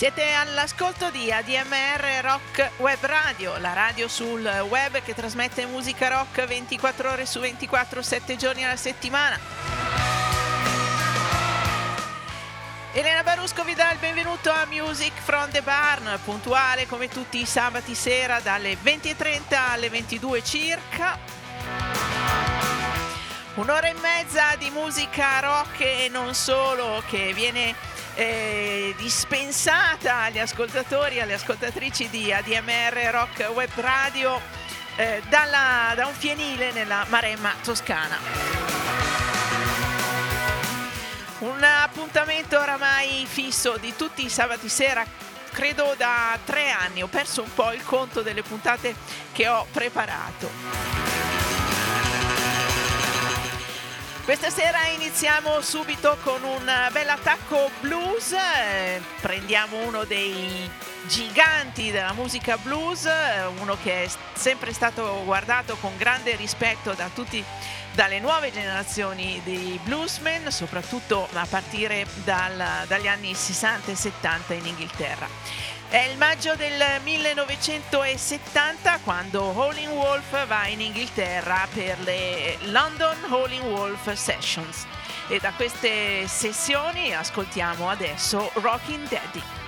Siete all'ascolto di ADMR Rock Web Radio, la radio sul web che trasmette musica rock 24 ore su 24, 7 giorni alla settimana. Elena Barusco vi dà il benvenuto a Music from the Barn, puntuale come tutti i sabati sera dalle 20.30 alle 22 circa. Un'ora e mezza di musica rock e non solo che viene eh, dispensata agli ascoltatori e alle ascoltatrici di ADMR Rock Web Radio eh, dalla, da un fienile nella Maremma toscana. Un appuntamento oramai fisso di tutti i sabati sera, credo da tre anni, ho perso un po' il conto delle puntate che ho preparato. Questa sera iniziamo subito con un bel attacco blues, prendiamo uno dei giganti della musica blues, uno che è sempre stato guardato con grande rispetto da tutti dalle nuove generazioni di bluesmen, soprattutto a partire dal, dagli anni 60 e 70 in Inghilterra. È il maggio del 1970 quando Howling Wolf va in Inghilterra per le London Howling Wolf Sessions e da queste sessioni ascoltiamo adesso Rockin' Daddy.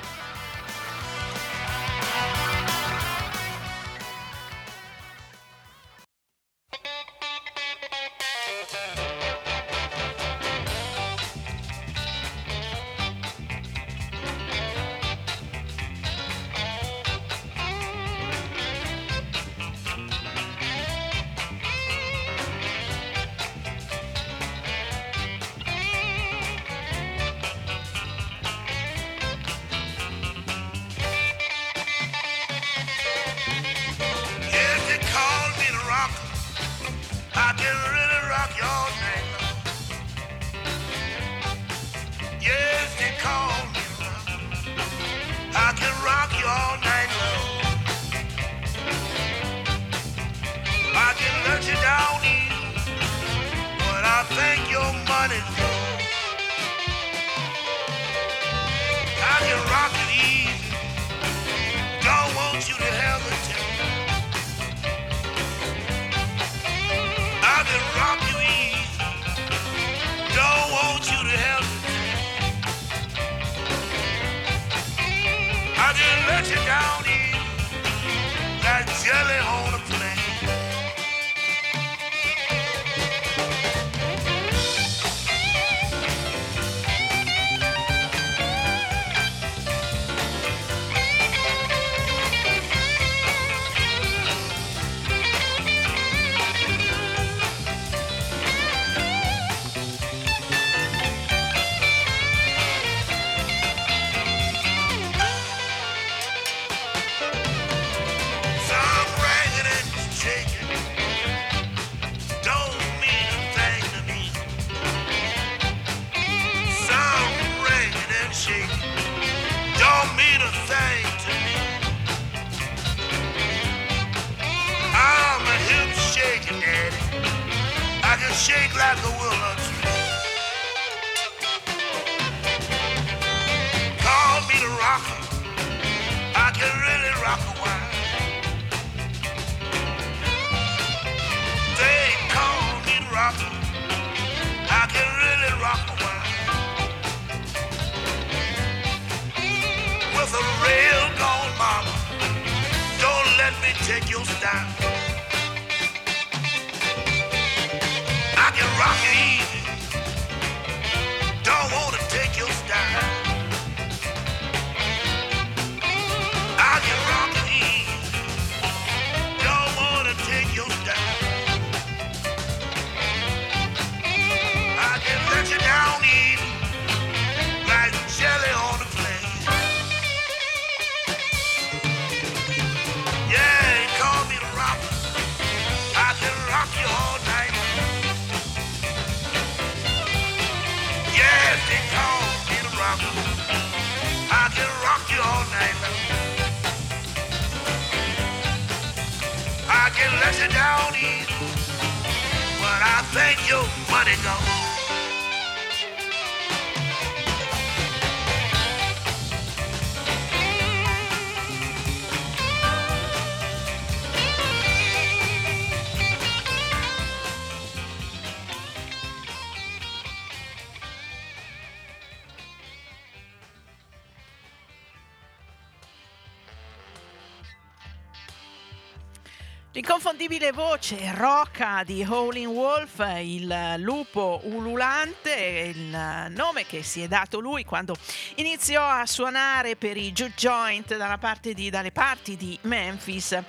down easy, but I think your money gone. L'inconfondibile voce rocca di Howling Wolf, il lupo ululante, il nome che si è dato lui quando iniziò a suonare per i Juke Joint parte di, dalle parti di Memphis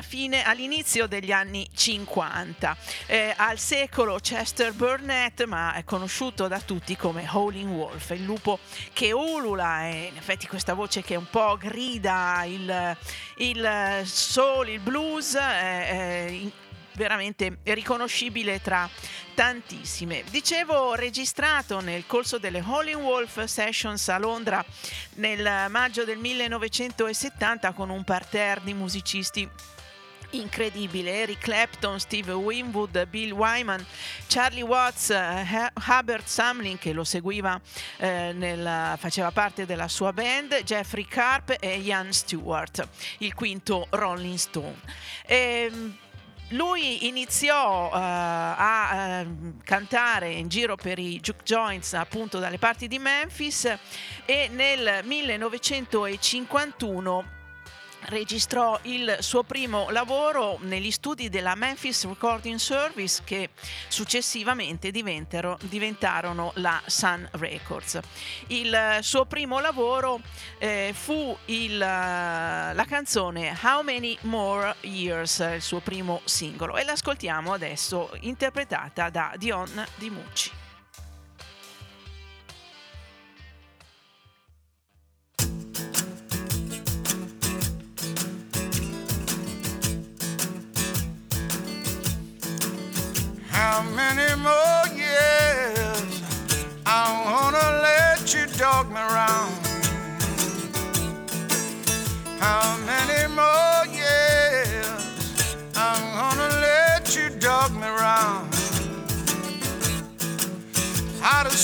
fine, all'inizio degli anni 50. Eh, al secolo Chester Burnett, ma è conosciuto da tutti come Howling Wolf, il lupo che ulula e in effetti questa voce che un po' grida il, il soul, il blues eh, veramente riconoscibile tra tantissime. Dicevo, registrato nel corso delle Howling Wolf Sessions a Londra nel maggio del 1970 con un parterre di musicisti incredibile. Eric Clapton, Steve Winwood, Bill Wyman, Charlie Watts, uh, Hubert Samlin che lo seguiva, eh, nella, faceva parte della sua band, Jeffrey Carp e Ian Stewart, il quinto Rolling Stone. E, ehm, lui iniziò uh, a uh, cantare in giro per i juke joints appunto dalle parti di Memphis e nel 1951 registrò il suo primo lavoro negli studi della Memphis Recording Service che successivamente diventarono la Sun Records. Il suo primo lavoro eh, fu il, la canzone How Many More Years, il suo primo singolo e l'ascoltiamo adesso interpretata da Dion Di Mucci. How many more years I wanna let you dog me around? How many more years I'm gonna let you dog me around? I'd as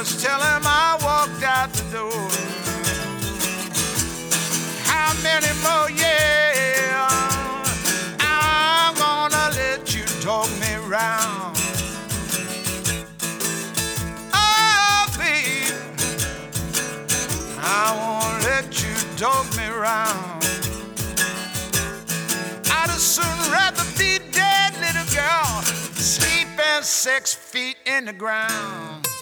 just tell them I walked out the door. How many more years I'm gonna let you talk me round? Oh, baby, I won't let you talk me round. I'd as soon rather be dead, little girl, sleeping six feet in the ground.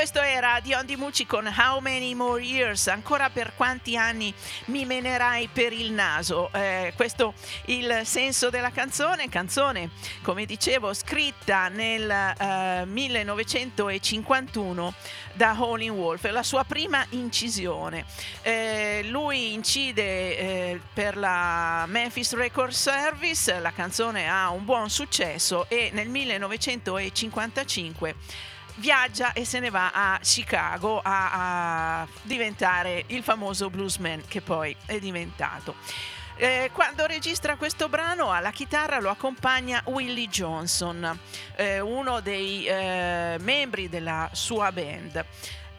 Questo era Dion Di Mucci con How Many More Years, ancora per quanti anni mi menerai per il naso. Eh, questo il senso della canzone, canzone come dicevo scritta nel eh, 1951 da Howlin' Wolf, la sua prima incisione. Eh, lui incide eh, per la Memphis Record Service, la canzone ha un buon successo e nel 1955 viaggia e se ne va a Chicago a, a diventare il famoso bluesman che poi è diventato. Eh, quando registra questo brano alla chitarra lo accompagna Willie Johnson, eh, uno dei eh, membri della sua band.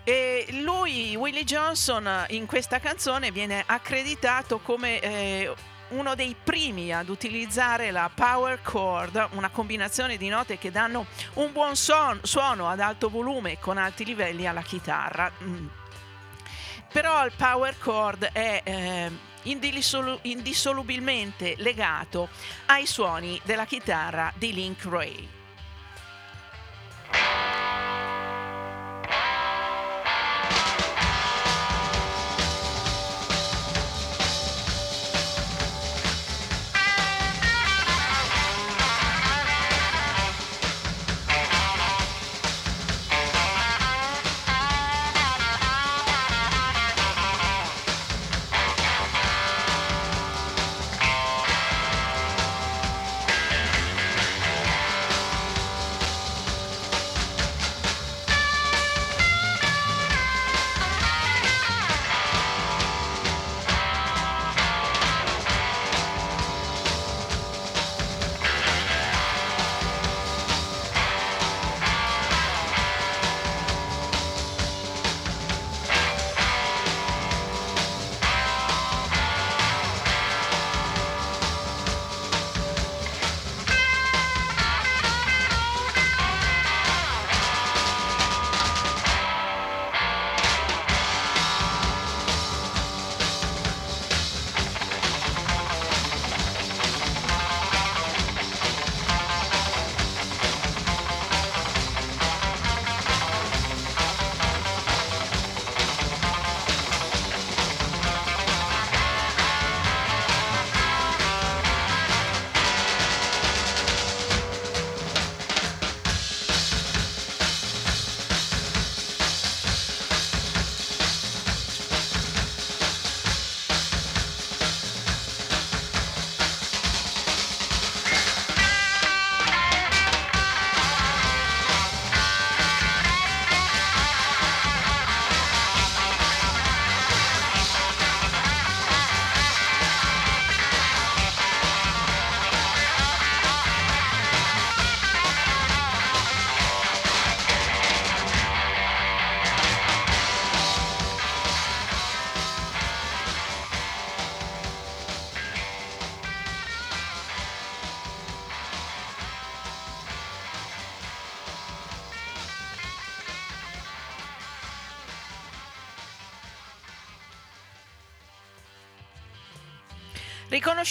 E lui, Willie Johnson, in questa canzone viene accreditato come eh, uno dei primi ad utilizzare la power chord, una combinazione di note che danno un buon suono ad alto volume con alti livelli alla chitarra. Mm. Però il power chord è eh, indissolu- indissolubilmente legato ai suoni della chitarra di Link Ray.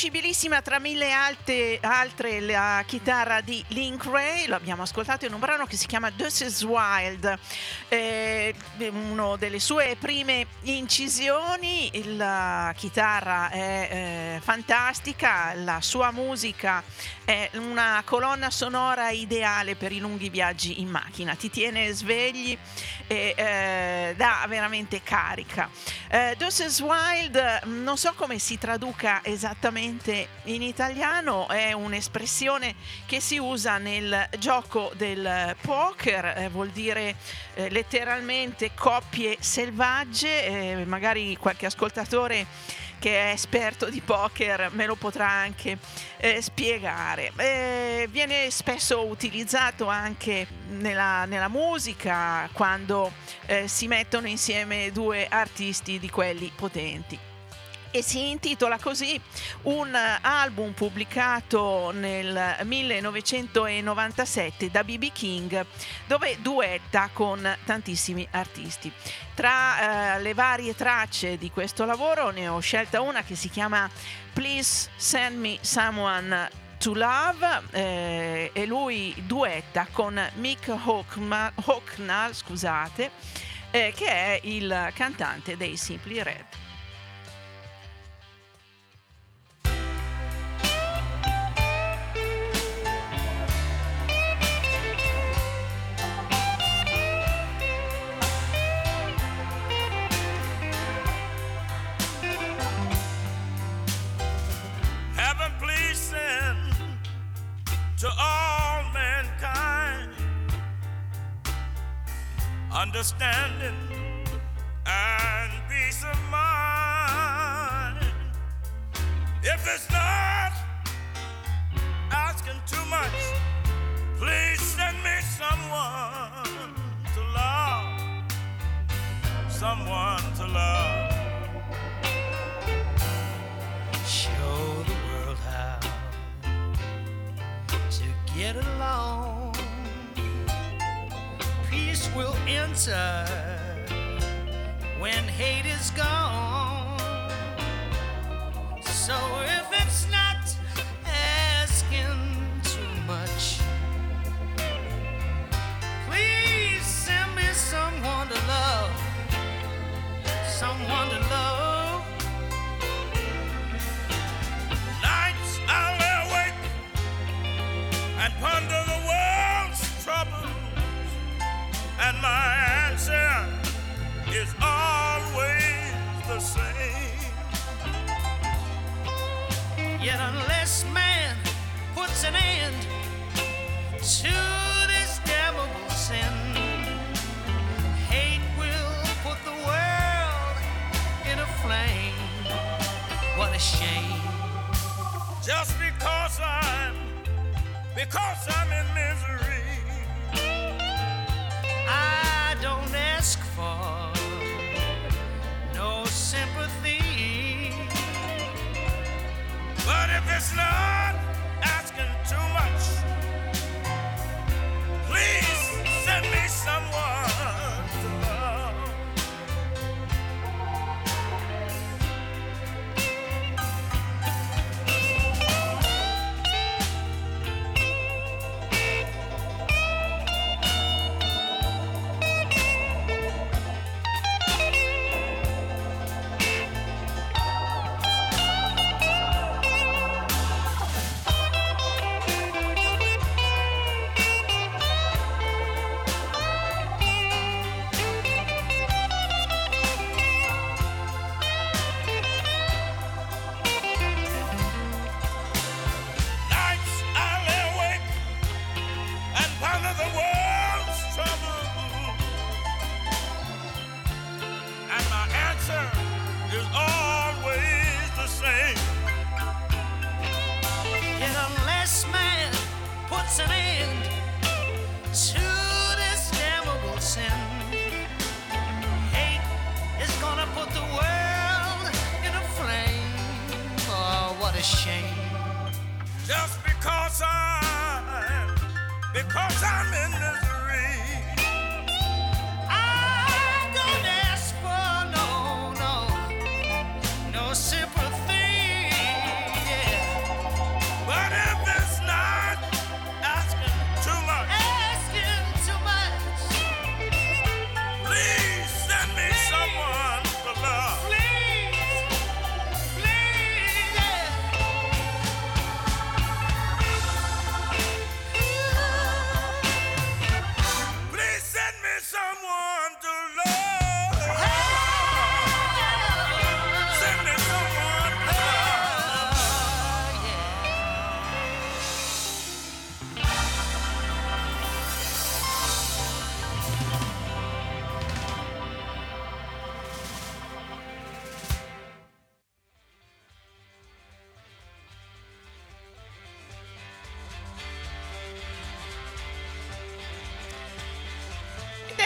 Riconoscibilissima tra mille alte, altre la chitarra di Link Ray, l'abbiamo ascoltato in un brano che si chiama This is Wild, eh, una delle sue prime incisioni, la chitarra è eh, fantastica, la sua musica è una colonna sonora ideale per i lunghi viaggi in macchina, ti tiene svegli e eh, dà veramente carica. Eh, is Wild, non so come si traduca esattamente esattamente in italiano, è un'espressione che si usa nel gioco del poker, eh, vuol dire eh, letteralmente coppie selvagge, eh, magari qualche ascoltatore che è esperto di poker me lo potrà anche eh, spiegare. Eh, viene spesso utilizzato anche nella, nella musica quando eh, si mettono insieme due artisti di quelli potenti e si intitola così un album pubblicato nel 1997 da BB King dove duetta con tantissimi artisti. Tra eh, le varie tracce di questo lavoro ne ho scelta una che si chiama Please Send Me Someone to Love eh, e lui duetta con Mick Hocknall, scusate, eh, che è il cantante dei Simply Red. To all mankind, understanding and peace of mind. If it's not asking too much, please send me someone to love, someone to love. Get along. Peace will enter when hate is gone. So if it's not asking too much, please send me someone to love, someone to love. Ponder the world's troubles, and my answer is always the same. Yet unless man puts an end to this damnable sin, hate will put the world in a flame. What a shame. Just because I'm in misery. I don't ask for no sympathy. But if it's not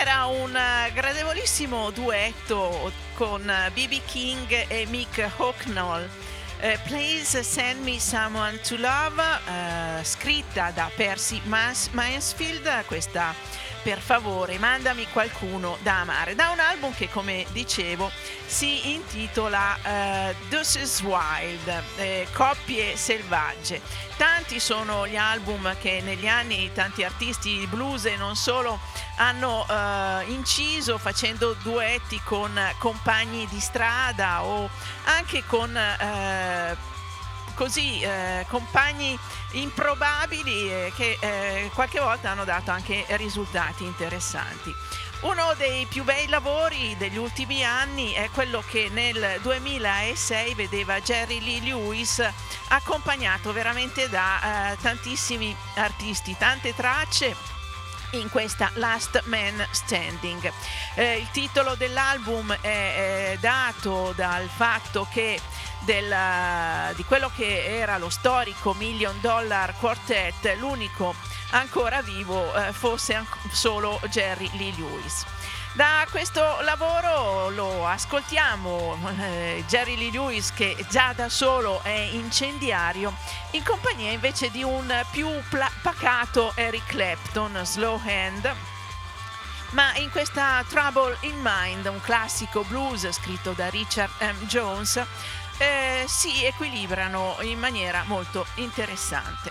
era un eh, gradevolissimo duetto con BB King e Mick Hucknall. Eh, Please Send Me Someone to Love, eh, scritta da Percy Mansfield, questa per favore mandami qualcuno da amare, da un album che come dicevo si intitola eh, This is Wild, eh, Coppie selvagge. Tanti sono gli album che negli anni tanti artisti blues e non solo hanno eh, inciso facendo duetti con compagni di strada o anche con eh, così eh, compagni improbabili eh, che eh, qualche volta hanno dato anche risultati interessanti. Uno dei più bei lavori degli ultimi anni è quello che nel 2006 vedeva Jerry Lee Lewis accompagnato veramente da eh, tantissimi artisti, tante tracce in questa Last Man Standing. Eh, il titolo dell'album è, è dato dal fatto che del, di quello che era lo storico Million Dollar Quartet, l'unico ancora vivo eh, fosse an- solo Jerry Lee Lewis. Da questo lavoro lo ascoltiamo eh, Jerry Lee Lewis che già da solo è incendiario, in compagnia invece di un più pla- pacato Eric Clapton, Slow Hand. Ma in questa Trouble in Mind, un classico blues scritto da Richard M. Jones, eh, si equilibrano in maniera molto interessante.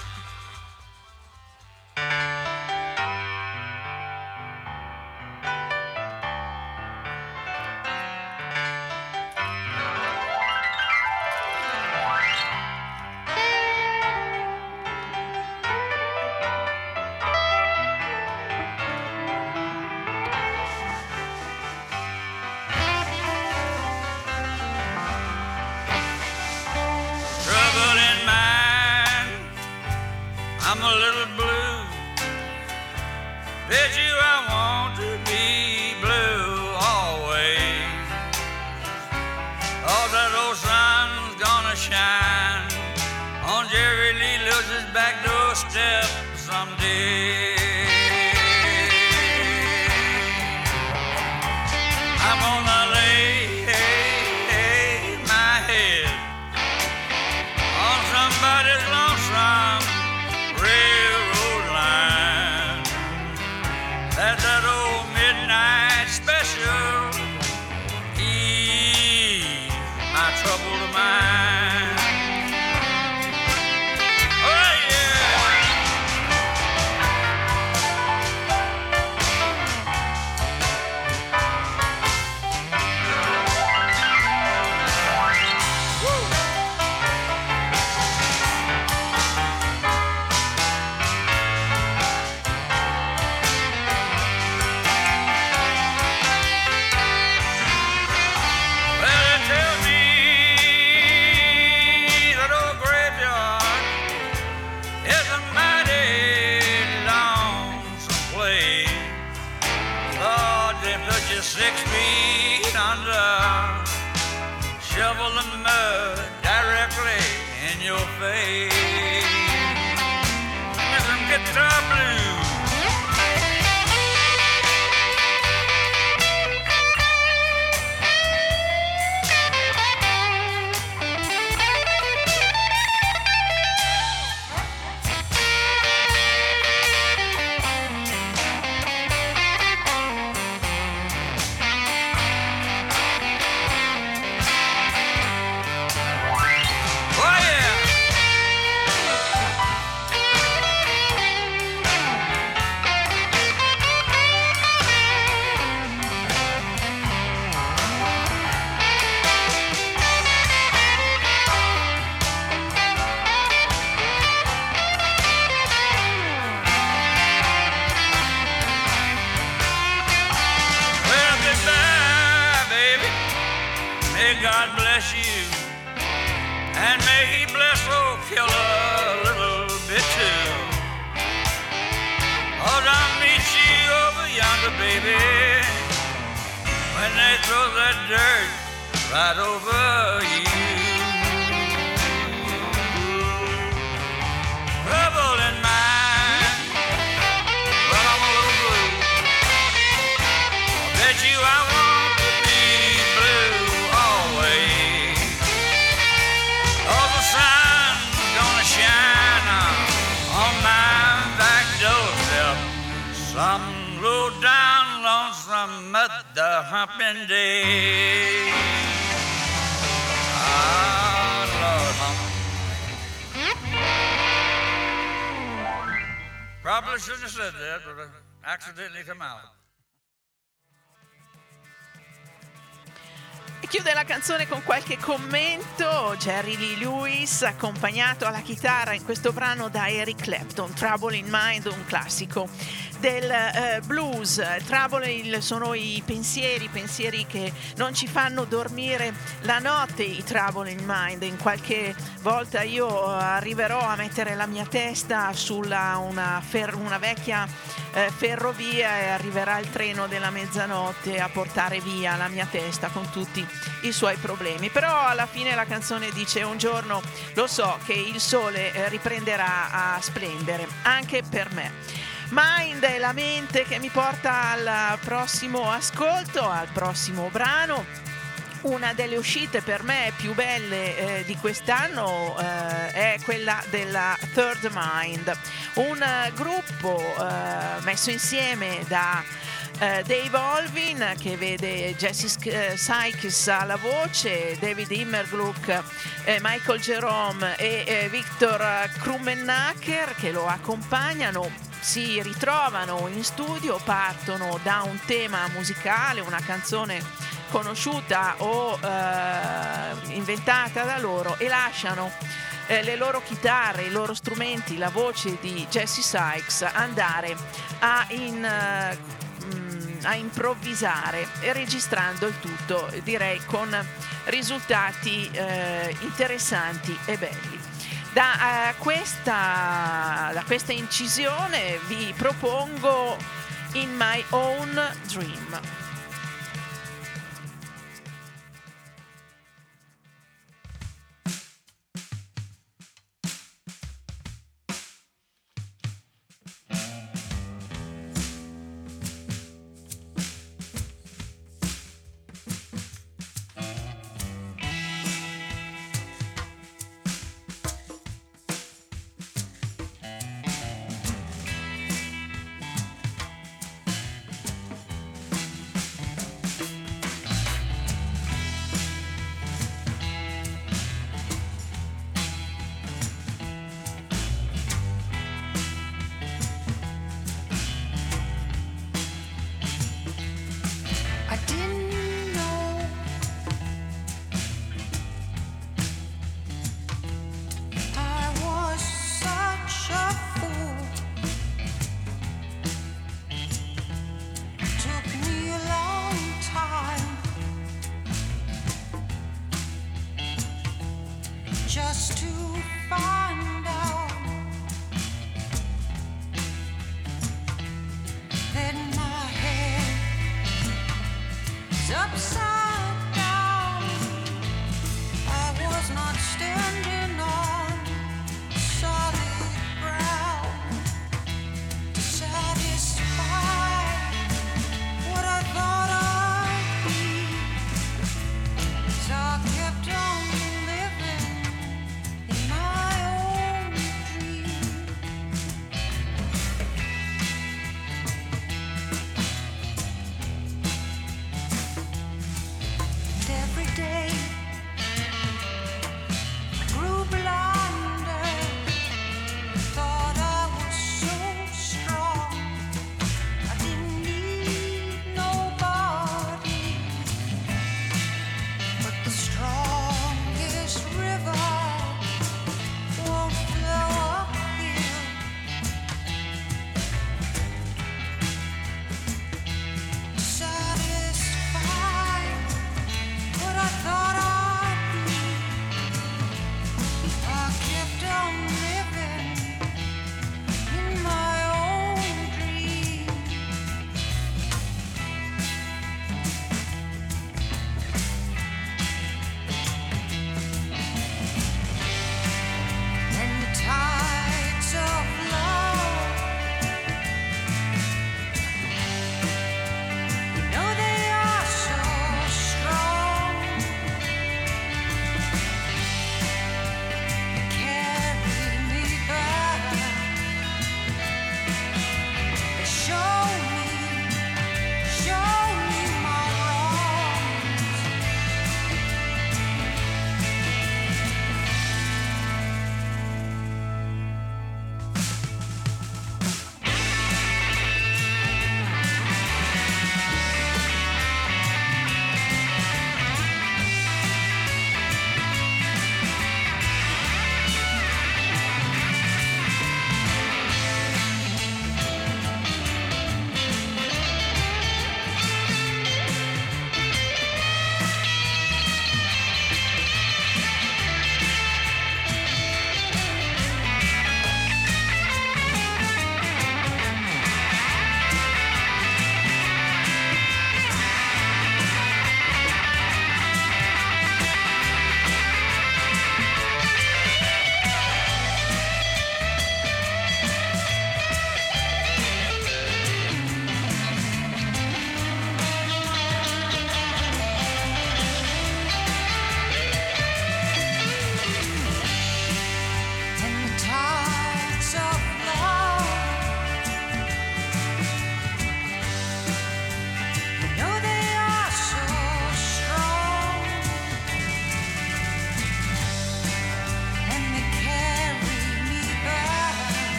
Chiude la canzone con qualche commento. Jerry Lee Lewis, accompagnato alla chitarra in questo brano da Eric Clapton, Trouble in Mind, un classico del eh, blues. In- sono i pensieri, pensieri che non ci fanno dormire la notte, i Trouble in Mind. In qualche volta io arriverò a mettere la mia testa sulla una, fer- una vecchia eh, ferrovia e arriverà il treno della mezzanotte a portare via la mia testa con tutti i suoi problemi. Però alla fine la canzone dice un giorno lo so che il sole eh, riprenderà a splendere anche per me. Mind è la mente che mi porta al prossimo ascolto, al prossimo brano. Una delle uscite per me più belle eh, di quest'anno eh, è quella della Third Mind, un eh, gruppo eh, messo insieme da eh, Dave Olvin che vede Jesse eh, Sykes alla voce, David Immergluck, Michael Jerome e Victor Krummenacher che lo accompagnano si ritrovano in studio, partono da un tema musicale, una canzone conosciuta o eh, inventata da loro e lasciano eh, le loro chitarre, i loro strumenti, la voce di Jesse Sykes andare a, in, eh, a improvvisare registrando il tutto direi con risultati eh, interessanti e belli. Da, uh, questa, da questa incisione vi propongo In My Own Dream.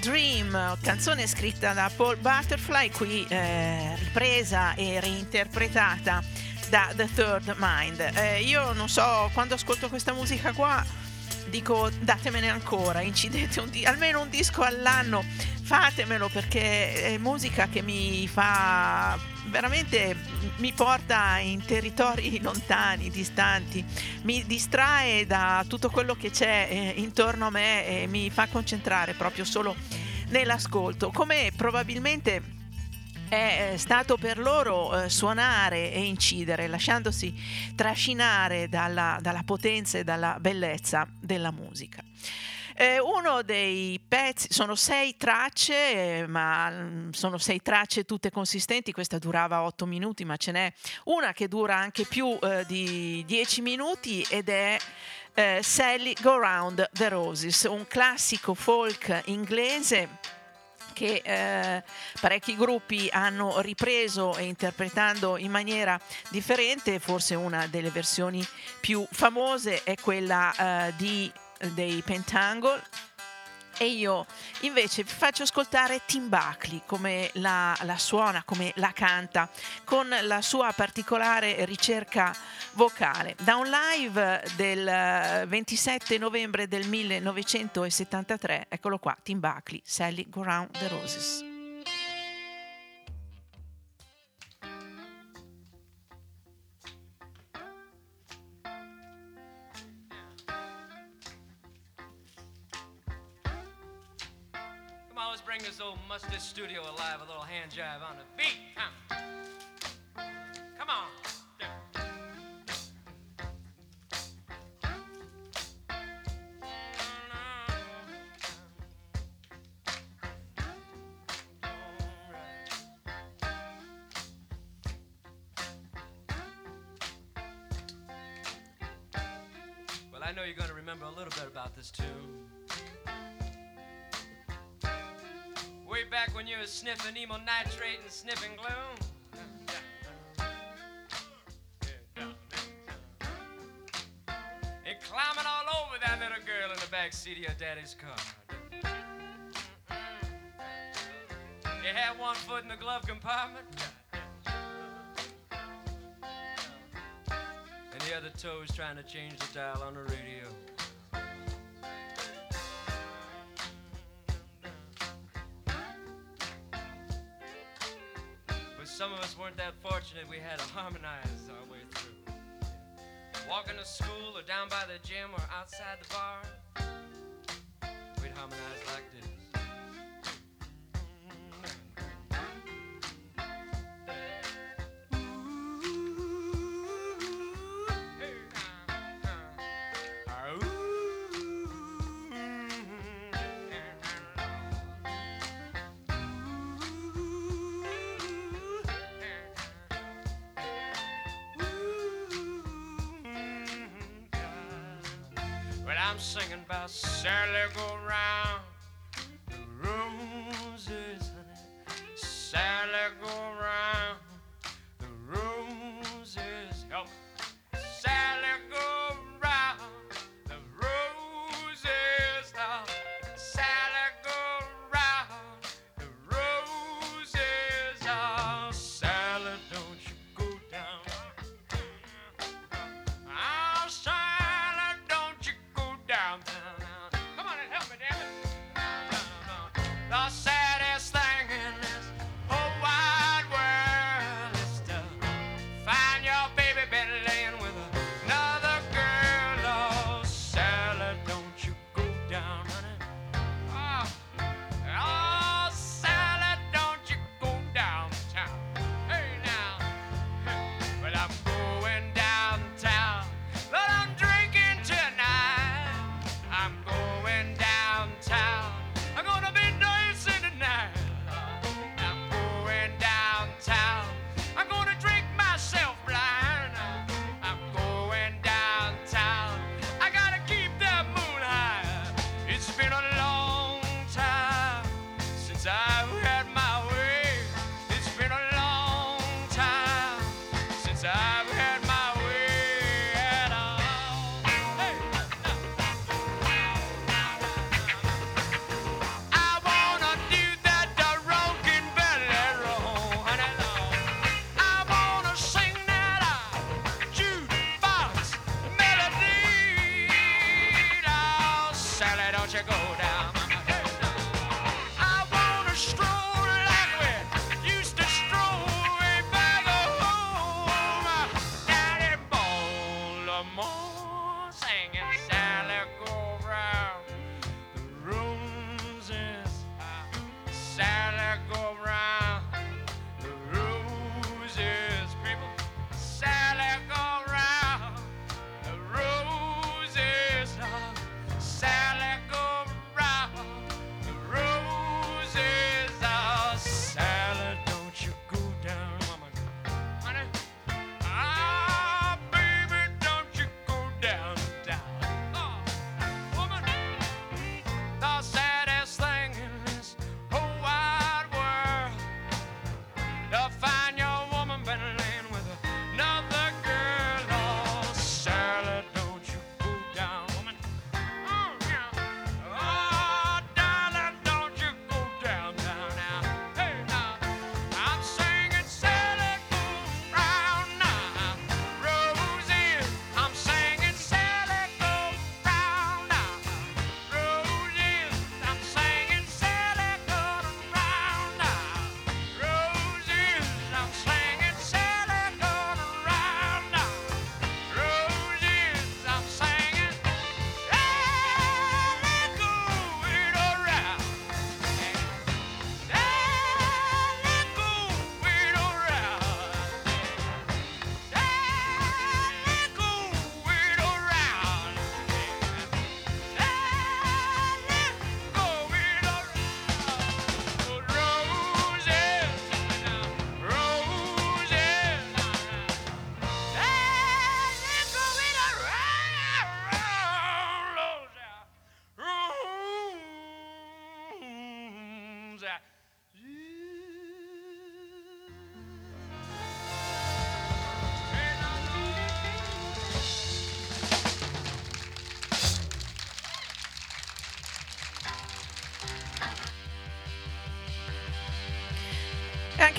Dream, canzone scritta da Paul Butterfly, qui eh, ripresa e reinterpretata da The Third Mind. Eh, io non so, quando ascolto questa musica qua dico datemene ancora, incidete un di- almeno un disco all'anno, fatemelo perché è musica che mi fa veramente mi porta in territori lontani, distanti, mi distrae da tutto quello che c'è eh, intorno a me e mi fa concentrare proprio solo nell'ascolto, come probabilmente è stato per loro eh, suonare e incidere, lasciandosi trascinare dalla, dalla potenza e dalla bellezza della musica. Eh, uno dei pezzi, sono sei tracce, ma mm, sono sei tracce tutte consistenti, questa durava otto minuti, ma ce n'è una che dura anche più eh, di dieci minuti ed è eh, Sally Go Round the Roses, un classico folk inglese che eh, parecchi gruppi hanno ripreso e interpretando in maniera differente, forse una delle versioni più famose è quella eh, di, dei Pentangle e io invece vi faccio ascoltare Tim Buckley come la, la, suona, come la canta, con la sua particolare ricerca vocale. Da un live del 27 novembre del 1973, eccolo qua, Tim Buckley, Sally Go Round the Roses. This old musty studio alive, a little hand jive on the beat. Come, Come on. Well, I know you're going to remember a little bit about this tune. Way back when you were sniffing emo nitrate and sniffing gloom. And climbing all over that little girl in the back seat of your daddy's car. You had one foot in the glove compartment. And the other toe was trying to change the dial on the radio. Some of us weren't that fortunate we had to harmonize our way through. Walking to school or down by the gym or outside the bar,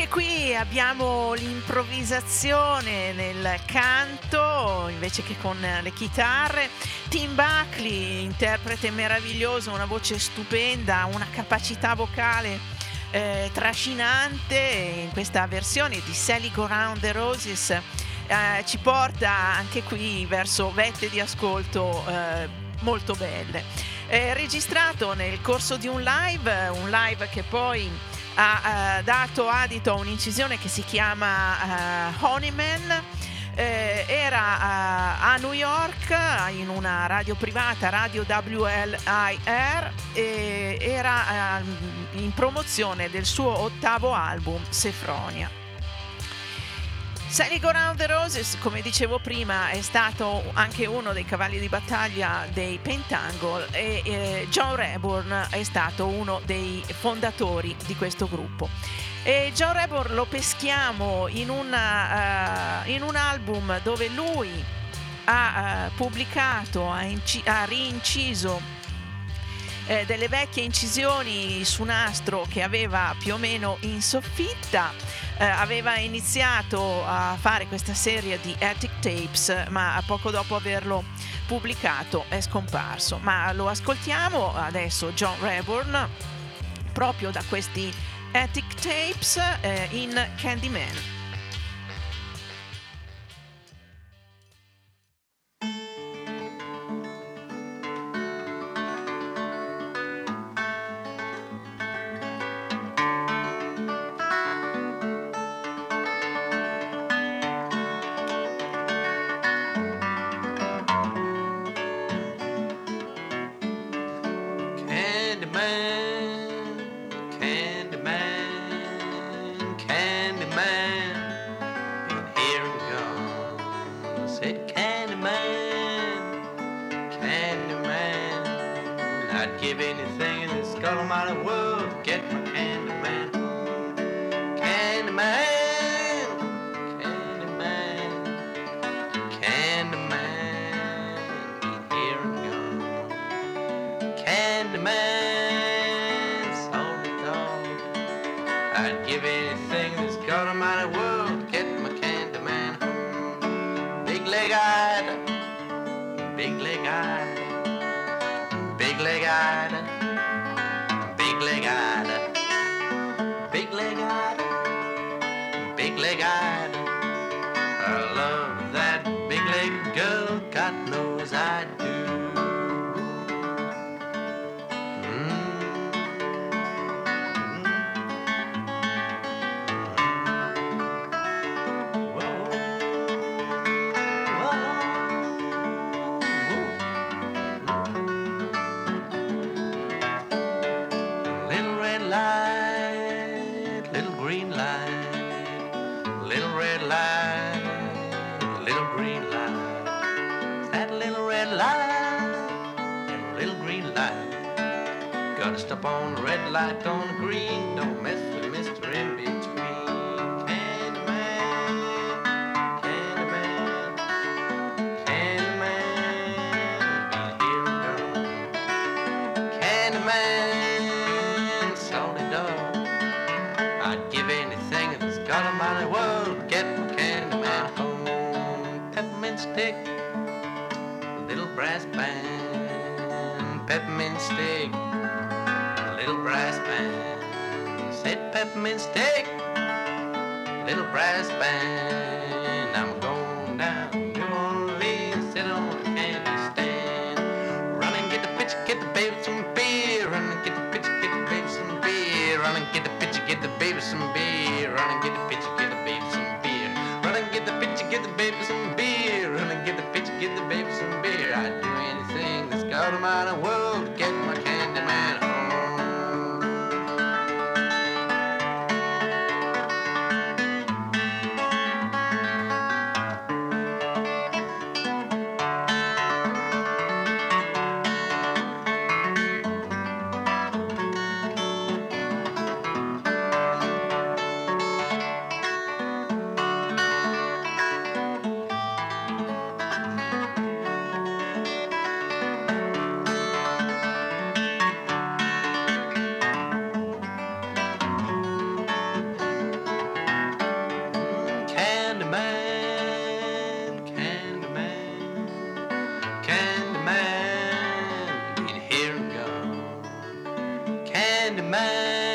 Anche qui abbiamo l'improvvisazione nel canto invece che con le chitarre. Tim Buckley, interprete meraviglioso, una voce stupenda, una capacità vocale eh, trascinante in questa versione di Sally Go Round the Roses. eh, ci porta anche qui verso vette di ascolto eh, molto belle. Registrato nel corso di un live, un live che poi ha eh, dato adito a un'incisione che si chiama eh, Honeyman. Eh, era eh, a New York in una radio privata, Radio WLIR, e era eh, in promozione del suo ottavo album, Sefronia. Sally Round the Roses, come dicevo prima, è stato anche uno dei cavalli di battaglia dei Pentangle e eh, John Reborn è stato uno dei fondatori di questo gruppo. E John Reborn lo peschiamo in, una, eh, in un album dove lui ha eh, pubblicato, ha, inci- ha rinciso eh, delle vecchie incisioni su nastro che aveva più o meno in soffitta. Eh, aveva iniziato a fare questa serie di Attic Tapes, ma poco dopo averlo pubblicato è scomparso. Ma lo ascoltiamo adesso John Reborn proprio da questi Attic Tapes eh, in Candyman. Candyman,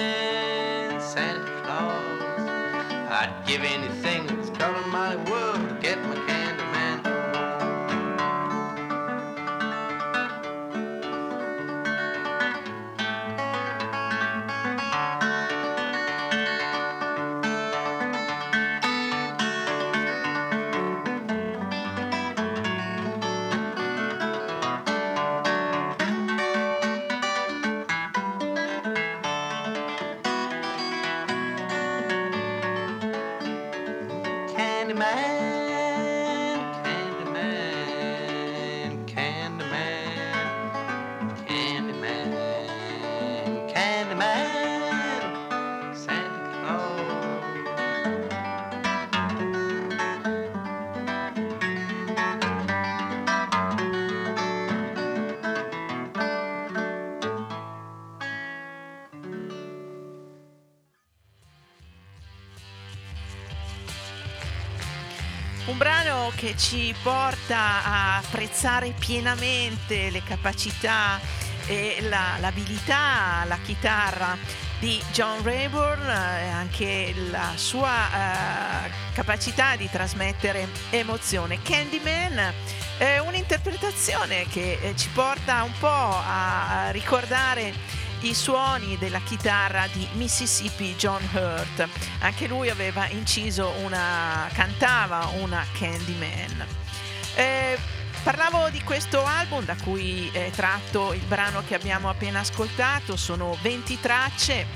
ci porta a apprezzare pienamente le capacità e la- l'abilità alla chitarra di John Rayburn e anche la sua eh, capacità di trasmettere emozione. Candyman è un'interpretazione che eh, ci porta un po' a ricordare i suoni della chitarra di Mississippi John Hurt. Anche lui aveva inciso una, cantava una Candyman. Eh, parlavo di questo album da cui è tratto il brano che abbiamo appena ascoltato, sono 20 tracce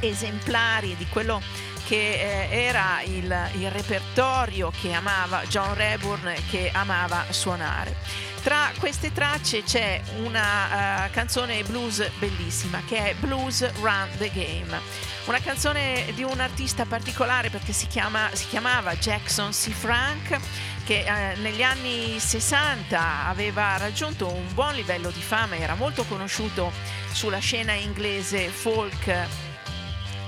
esemplari di quello che eh, era il, il repertorio che amava John Reburn che amava suonare. Tra queste tracce c'è una eh, canzone blues bellissima che è Blues Run the Game, una canzone di un artista particolare perché si, chiama, si chiamava Jackson C. Frank che eh, negli anni 60 aveva raggiunto un buon livello di fama, era molto conosciuto sulla scena inglese folk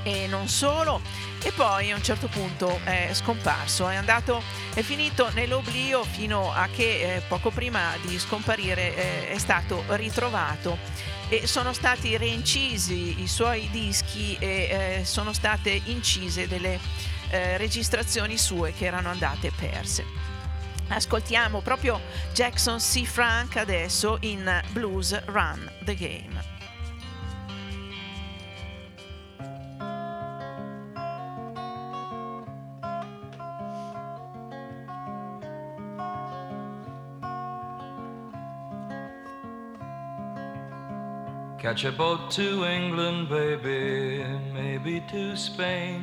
e non solo e poi a un certo punto è scomparso, è andato, è finito nell'oblio fino a che eh, poco prima di scomparire eh, è stato ritrovato e sono stati reincisi i suoi dischi e eh, sono state incise delle eh, registrazioni sue che erano andate perse. Ascoltiamo proprio Jackson C. Frank adesso in Blues Run the Game. Catch a boat to England, baby, maybe to Spain.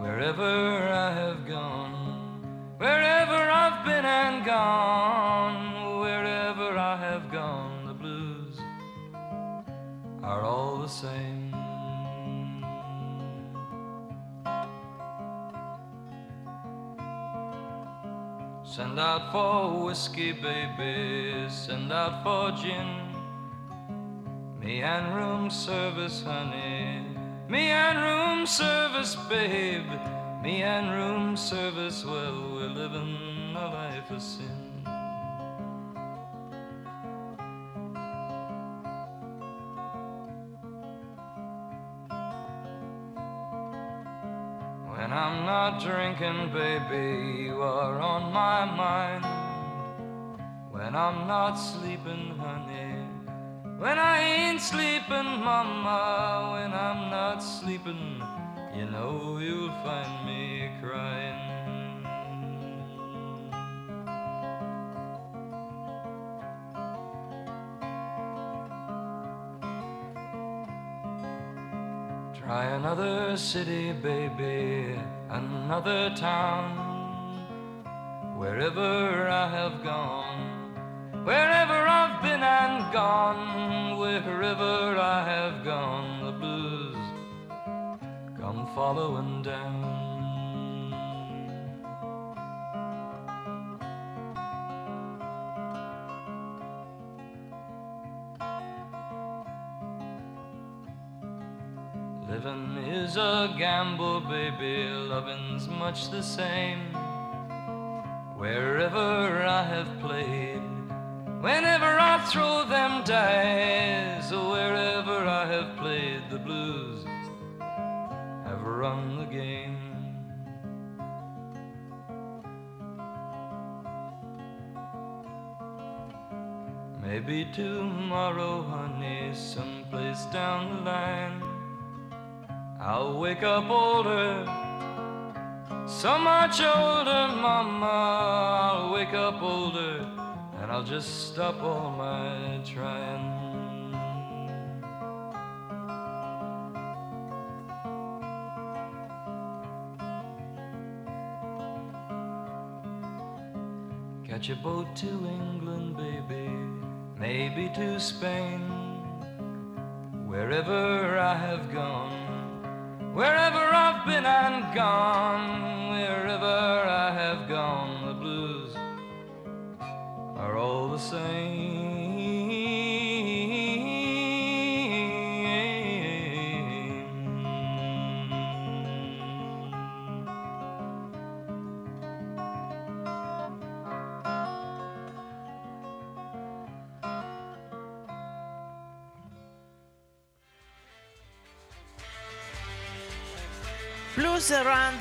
Wherever I have gone, wherever I've been and gone, wherever I have gone, the blues are all the same. Send out for whiskey, baby, send out for gin. Me and room service, honey. Me and room service, babe. Me and room service, well, we're living a life of sin. When I'm not drinking, baby, you are on my mind. When I'm not sleeping, honey. When I ain't sleeping, mama, when I'm not sleeping, you know you'll find me crying. Try another city, baby, another town. Wherever I have gone, wherever I've been and gone, wherever I have gone, the blues come following down. Living is a gamble, baby, loving's much the same. Wherever I have played, Whenever I throw them dice, or wherever I have played the blues, I've run the game. Maybe tomorrow, honey, someplace down the line, I'll wake up older, so much older, mama. I'll wake up older, I'll just stop all my trying. Catch a boat to England, baby, maybe to Spain. Wherever I have gone, wherever I've been and gone, wherever I have gone, all the same.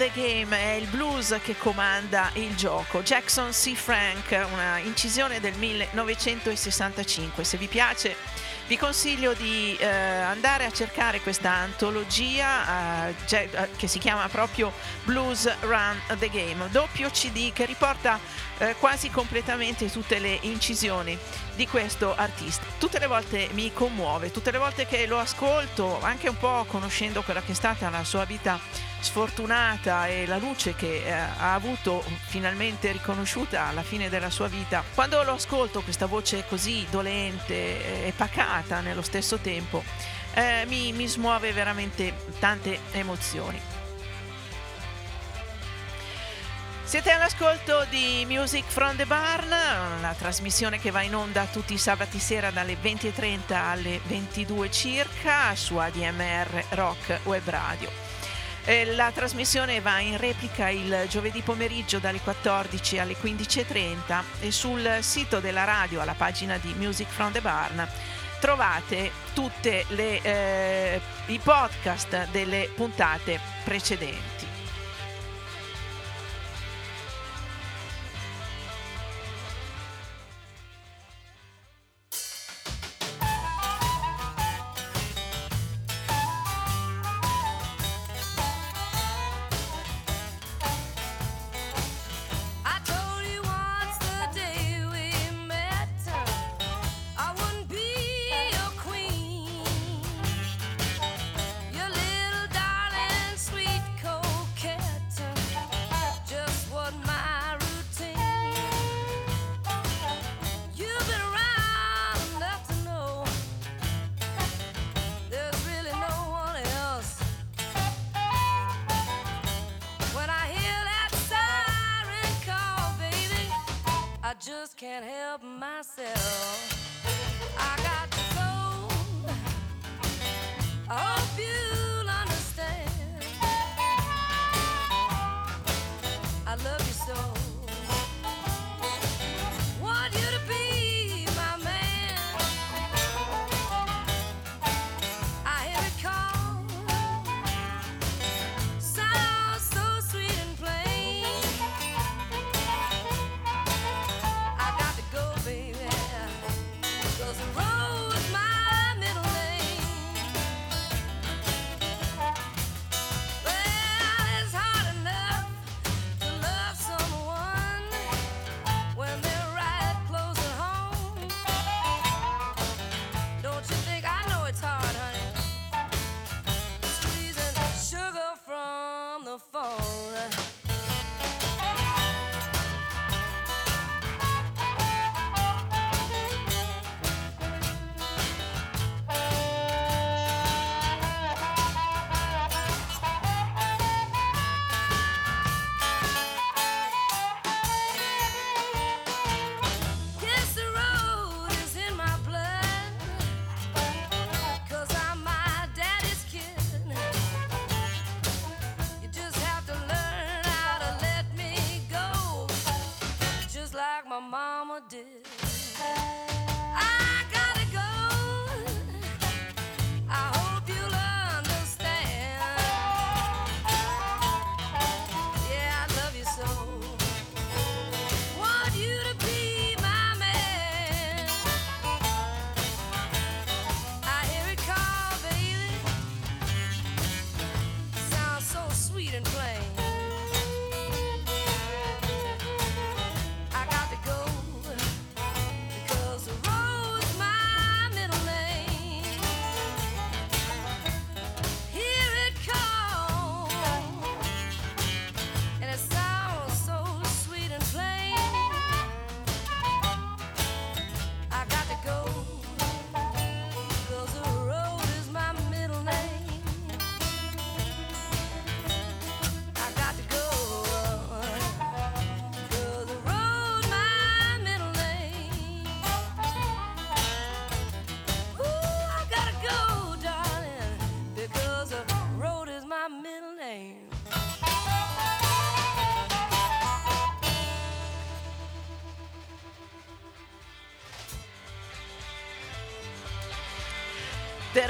The Game è il blues che comanda il gioco. Jackson C. Frank, una incisione del 1965. Se vi piace, vi consiglio di eh, andare a cercare questa antologia eh, eh, che si chiama proprio Blues Run the Game, doppio CD che riporta eh, quasi completamente tutte le incisioni di questo artista. Tutte le volte mi commuove, tutte le volte che lo ascolto, anche un po' conoscendo quella che è stata la sua vita sfortunata e la luce che eh, ha avuto finalmente riconosciuta alla fine della sua vita, quando lo ascolto questa voce così dolente e pacata nello stesso tempo, eh, mi, mi smuove veramente tante emozioni. Siete all'ascolto di Music from the Barn, la trasmissione che va in onda tutti i sabati sera dalle 20.30 alle 22 circa su ADMR Rock Web Radio. Eh, La trasmissione va in replica il giovedì pomeriggio dalle 14 alle 15.30 e sul sito della radio, alla pagina di Music from the Barn, trovate tutti i podcast delle puntate precedenti.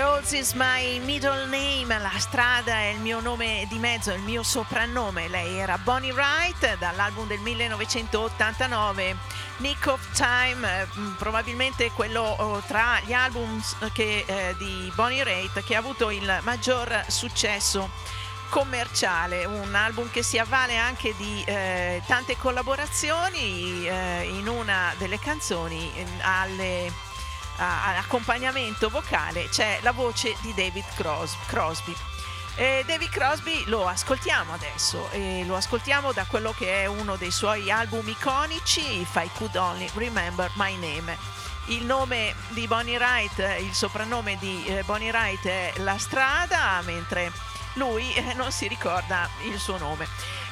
Rose is my middle name, la strada è il mio nome di mezzo, il mio soprannome. Lei era Bonnie Wright dall'album del 1989, Nick of Time, eh, probabilmente quello oh, tra gli album che, eh, di Bonnie Wright che ha avuto il maggior successo commerciale, un album che si avvale anche di eh, tante collaborazioni eh, in una delle canzoni alle accompagnamento vocale c'è la voce di David Cros- Crosby. E David Crosby lo ascoltiamo adesso e lo ascoltiamo da quello che è uno dei suoi album iconici, If I Could Only Remember My Name. Il nome di Bonnie Wright, il soprannome di eh, Bonnie Wright è La Strada, mentre lui eh, non si ricorda il suo nome.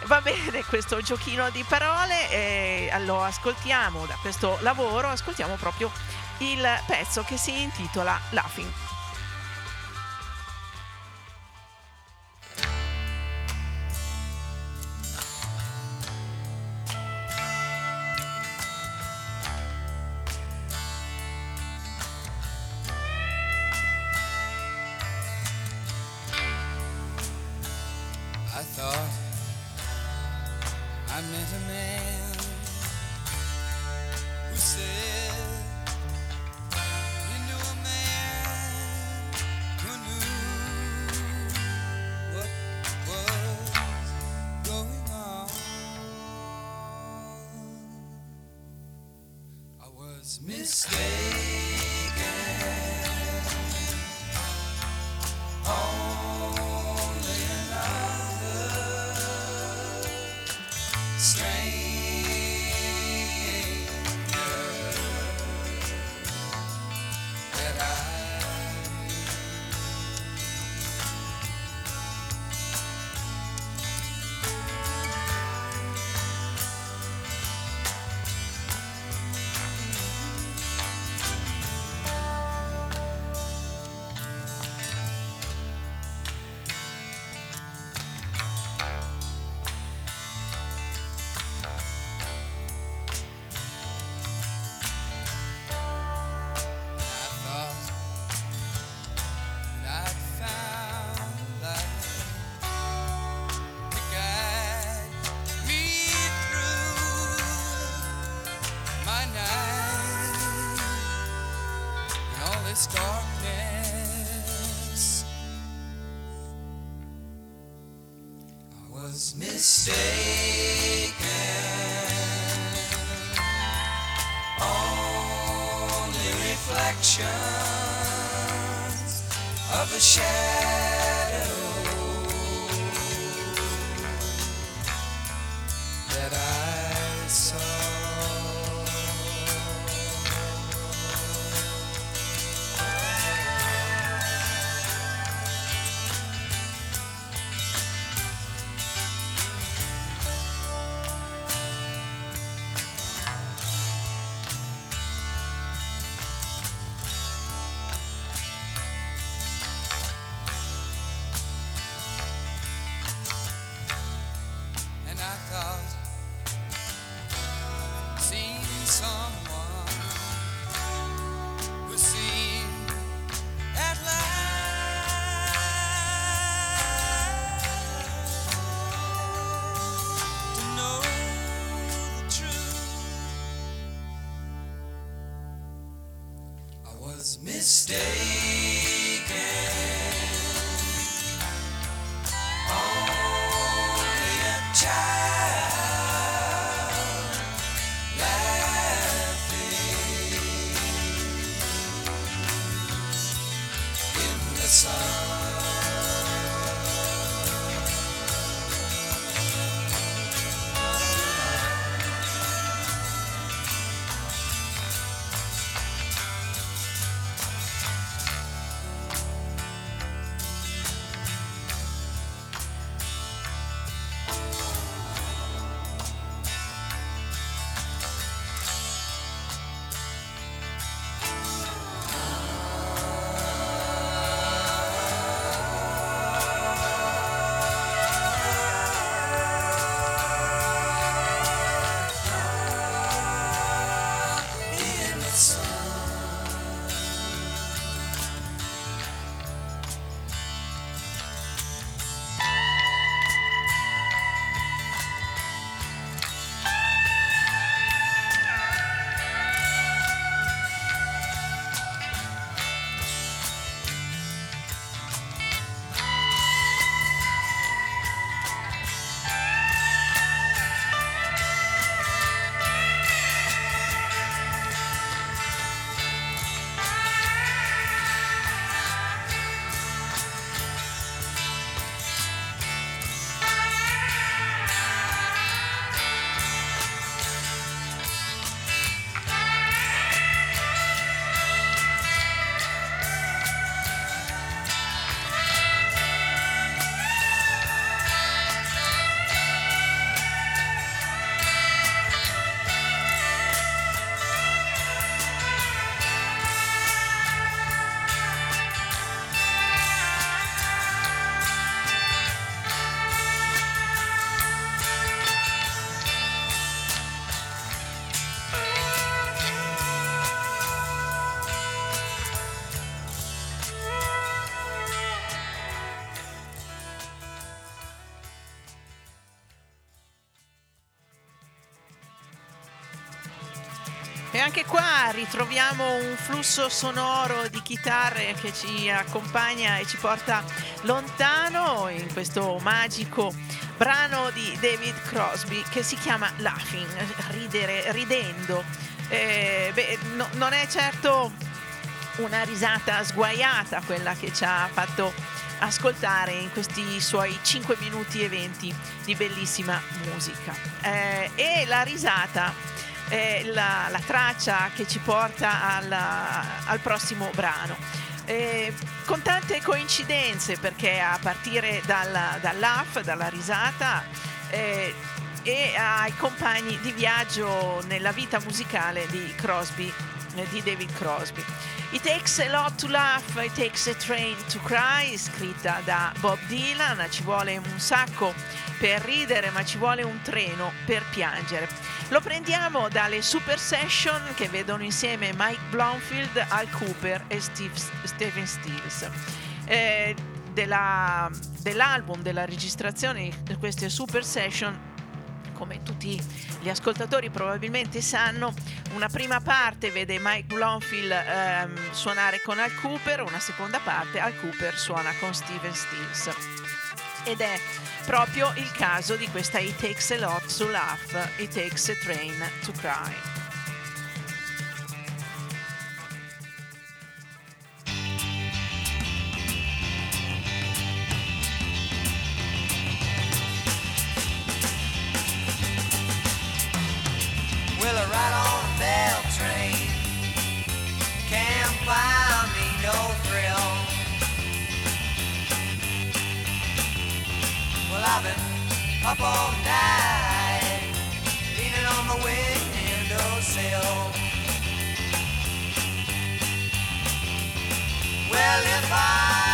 Va bene questo giochino di parole, eh, lo ascoltiamo da questo lavoro, ascoltiamo proprio il pezzo che si intitola Laughing. Reflections of a shadow anche qua ritroviamo un flusso sonoro di chitarre che ci accompagna e ci porta lontano in questo magico brano di David Crosby che si chiama Laughing, ridere, ridendo. Eh, beh, no- non è certo una risata sguaiata quella che ci ha fatto ascoltare in questi suoi 5 minuti e 20 di bellissima musica. Eh, e la risata è la, la traccia che ci porta alla- al prossimo brano. Eh, con tante coincidenze perché a partire dalla, dal laugh, dalla risata eh, e ai compagni di viaggio nella vita musicale di Crosby, eh, di David Crosby. It takes a lot to laugh, it takes a train to cry, scritta da Bob Dylan, ci vuole un sacco per ridere, ma ci vuole un treno per piangere. Lo prendiamo dalle Super Session che vedono insieme Mike Blomfield, Al Cooper e Steve, Stephen Stills. Eh, della- dell'album, della registrazione di queste Super Session come tutti gli ascoltatori probabilmente sanno, una prima parte vede Mike Blomfield ehm, suonare con Al Cooper, una seconda parte Al Cooper suona con Steven Stills. Ed è proprio il caso di questa It Takes a Lot to Laugh, It Takes a Train to Cry. Well, up all night, leaning on the windowsill. Well, if I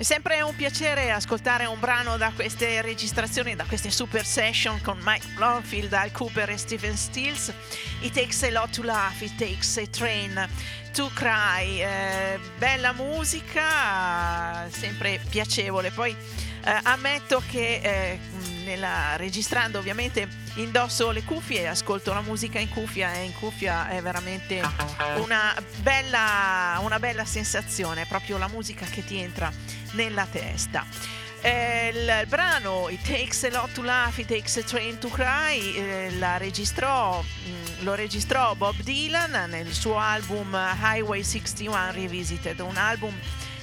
È sempre un piacere ascoltare un brano da queste registrazioni, da queste super session con Mike Blomfield, Al Cooper e Stephen Stills. It takes a lot to laugh, it takes a train to cry. Eh, bella musica, sempre piacevole. Poi eh, ammetto che eh, nella, registrando ovviamente indosso le cuffie ascolto la musica in cuffia e in cuffia è veramente una bella, una bella sensazione, proprio la musica che ti entra nella testa. Eh, il brano It Takes a Lot to Laugh, It Takes a Train to Cry eh, registrò, mh, lo registrò Bob Dylan nel suo album Highway 61 Revisited, un album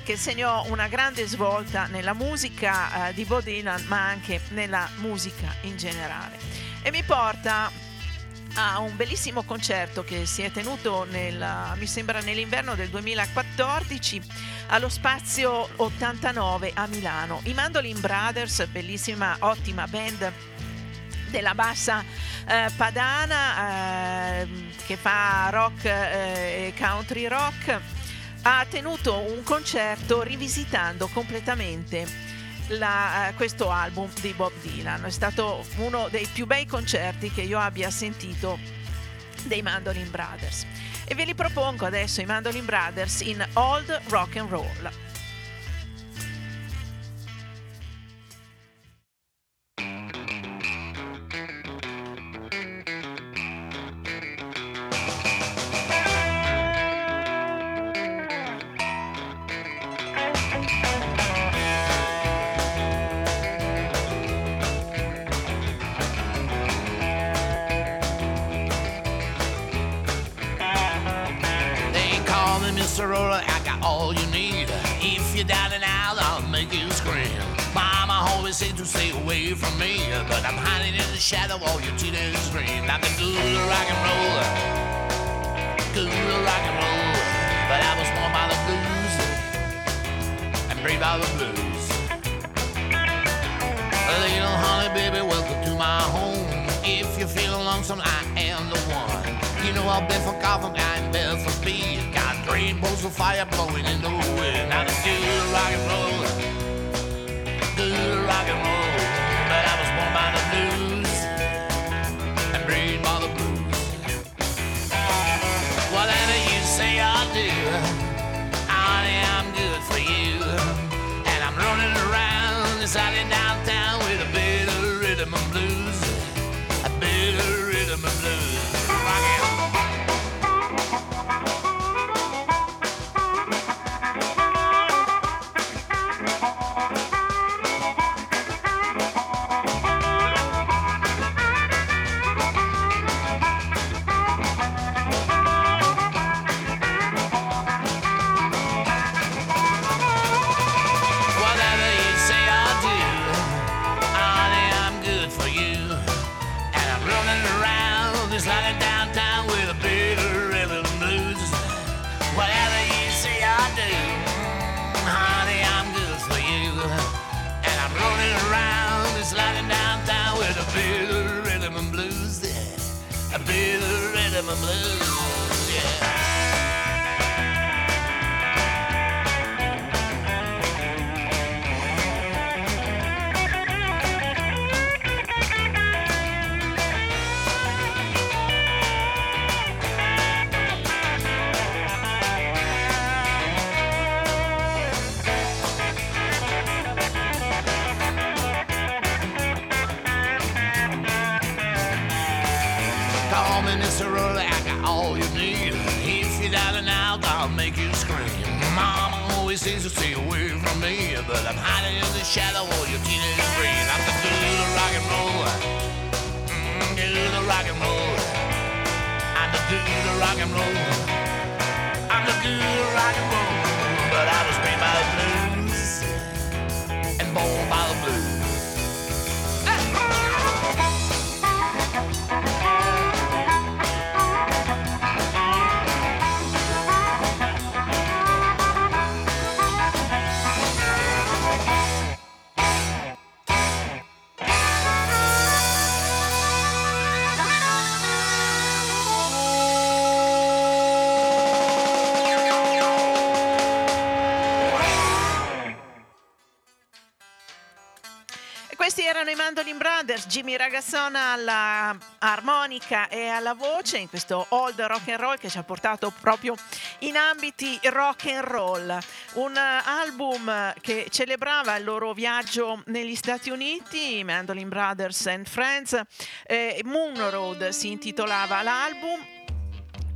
che segnò una grande svolta nella musica eh, di Bob Dylan ma anche nella musica in generale. E mi porta a un bellissimo concerto che si è tenuto nel, mi sembra nell'inverno del 2014 allo Spazio 89 a Milano. I Mandolin Brothers, bellissima, ottima band della bassa eh, padana eh, che fa rock eh, e country rock ha tenuto un concerto rivisitando completamente la, uh, questo album di Bob Dylan. È stato uno dei più bei concerti che io abbia sentito dei Mandolin Brothers. E ve li propongo adesso i Mandolin Brothers in Old Rock and Roll. Shadow of your teenage dream. I'm the good rock and roller, good rock and roll. But I was born by the blues and braved by the blues. Little honey, baby, welcome to my home. If you're feeling lonesome, I am the one. You know I've been for coffee, I'm been for speed. Got rainbows of fire blowing in the wind. Now the good rock and roll, good rock and roll. Mandolin Brothers, Jimmy Ragazzona alla armonica e alla voce in questo old rock and roll che ci ha portato proprio in ambiti rock and roll. Un album che celebrava il loro viaggio negli Stati Uniti, Mandolin Brothers and Friends. Eh, Moon Road si intitolava l'album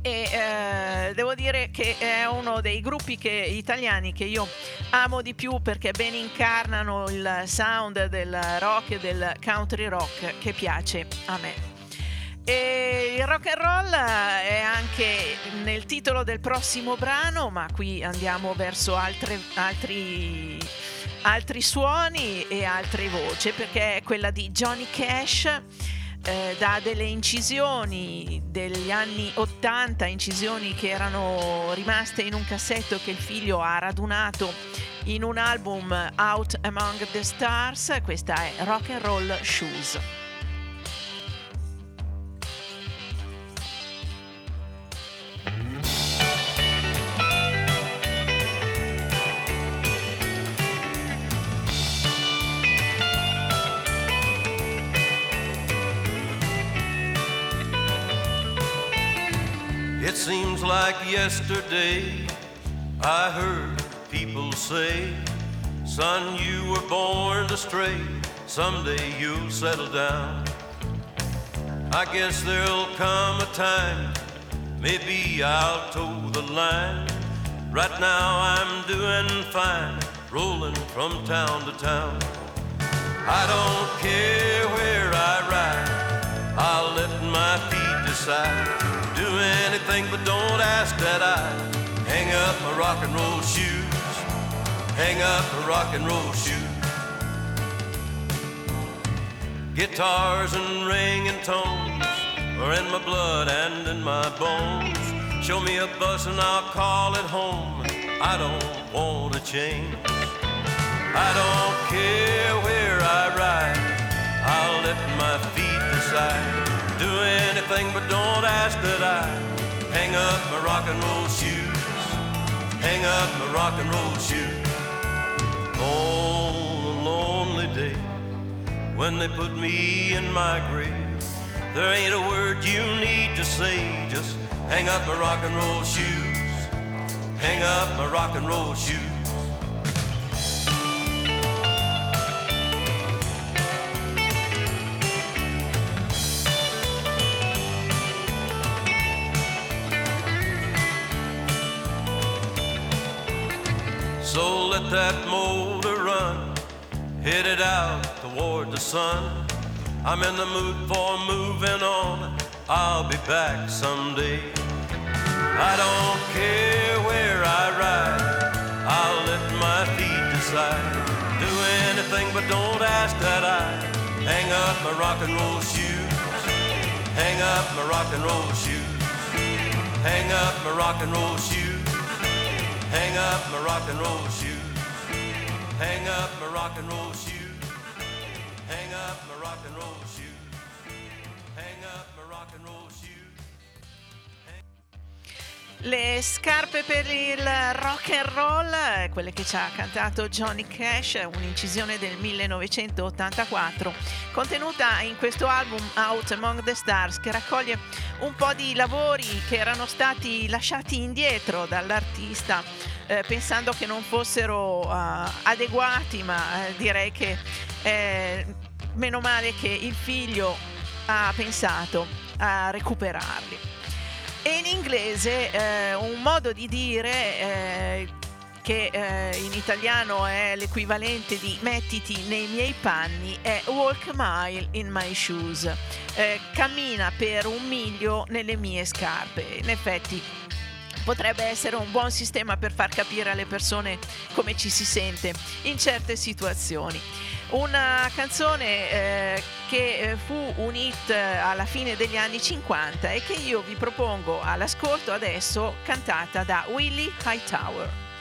e eh, devo dire che è uno dei gruppi che, italiani che io amo di più perché ben incarnano il sound del rock e del country rock che piace a me. E il rock and roll è anche nel titolo del prossimo brano, ma qui andiamo verso altre, altri, altri suoni e altre voci perché è quella di Johnny Cash eh, da delle incisioni degli anni 80, incisioni che erano rimaste in un cassetto che il figlio ha radunato in un album Out Among the Stars, questa è Rock and Roll Shoes. Yesterday I heard people say, Son, you were born to stray. Someday you'll settle down. I guess there'll come a time, maybe I'll toe the line. Right now I'm doing fine, rolling from town to town. I don't care where I ride, I'll let my feet decide. Anything, but don't ask that I hang up my rock and roll shoes. Hang up my rock and roll shoes. Guitars and ringing tones are in my blood and in my bones. Show me a bus and I'll call it home. I don't want to change. I don't care where I ride. I'll let my feet decide. Do anything, but don't ask that I hang up my rock and roll shoes. Hang up my rock and roll shoes. On a lonely day, when they put me in my grave, there ain't a word you need to say. Just hang up my rock and roll shoes. Hang up my rock and roll shoes. That motor run, hit it out toward the sun. I'm in the mood for moving on. I'll be back someday. I don't care where I ride. I'll let my feet decide. Do anything, but don't ask that I hang up my rock and roll shoes. Hang up my rock and roll shoes. Hang up my rock and roll shoes. Hang up my rock and roll shoes. Hang up my rock and roll shoes. Hang up my rock and roll shoes. Hang up my rock and roll shoes. Le scarpe per il rock and roll, quelle che ci ha cantato Johnny Cash, un'incisione del 1984, contenuta in questo album Out Among the Stars, che raccoglie un po' di lavori che erano stati lasciati indietro dall'artista, eh, pensando che non fossero eh, adeguati, ma eh, direi che eh, meno male che il figlio ha pensato a recuperarli. E in inglese eh, un modo di dire eh, che in italiano è l'equivalente di mettiti nei miei panni è walk a mile in my shoes. Cammina per un miglio nelle mie scarpe. In effetti potrebbe essere un buon sistema per far capire alle persone come ci si sente in certe situazioni. Una canzone eh, che eh, fu un hit eh, alla fine degli anni 50 e che io vi propongo all'ascolto adesso cantata da Willie Hightower.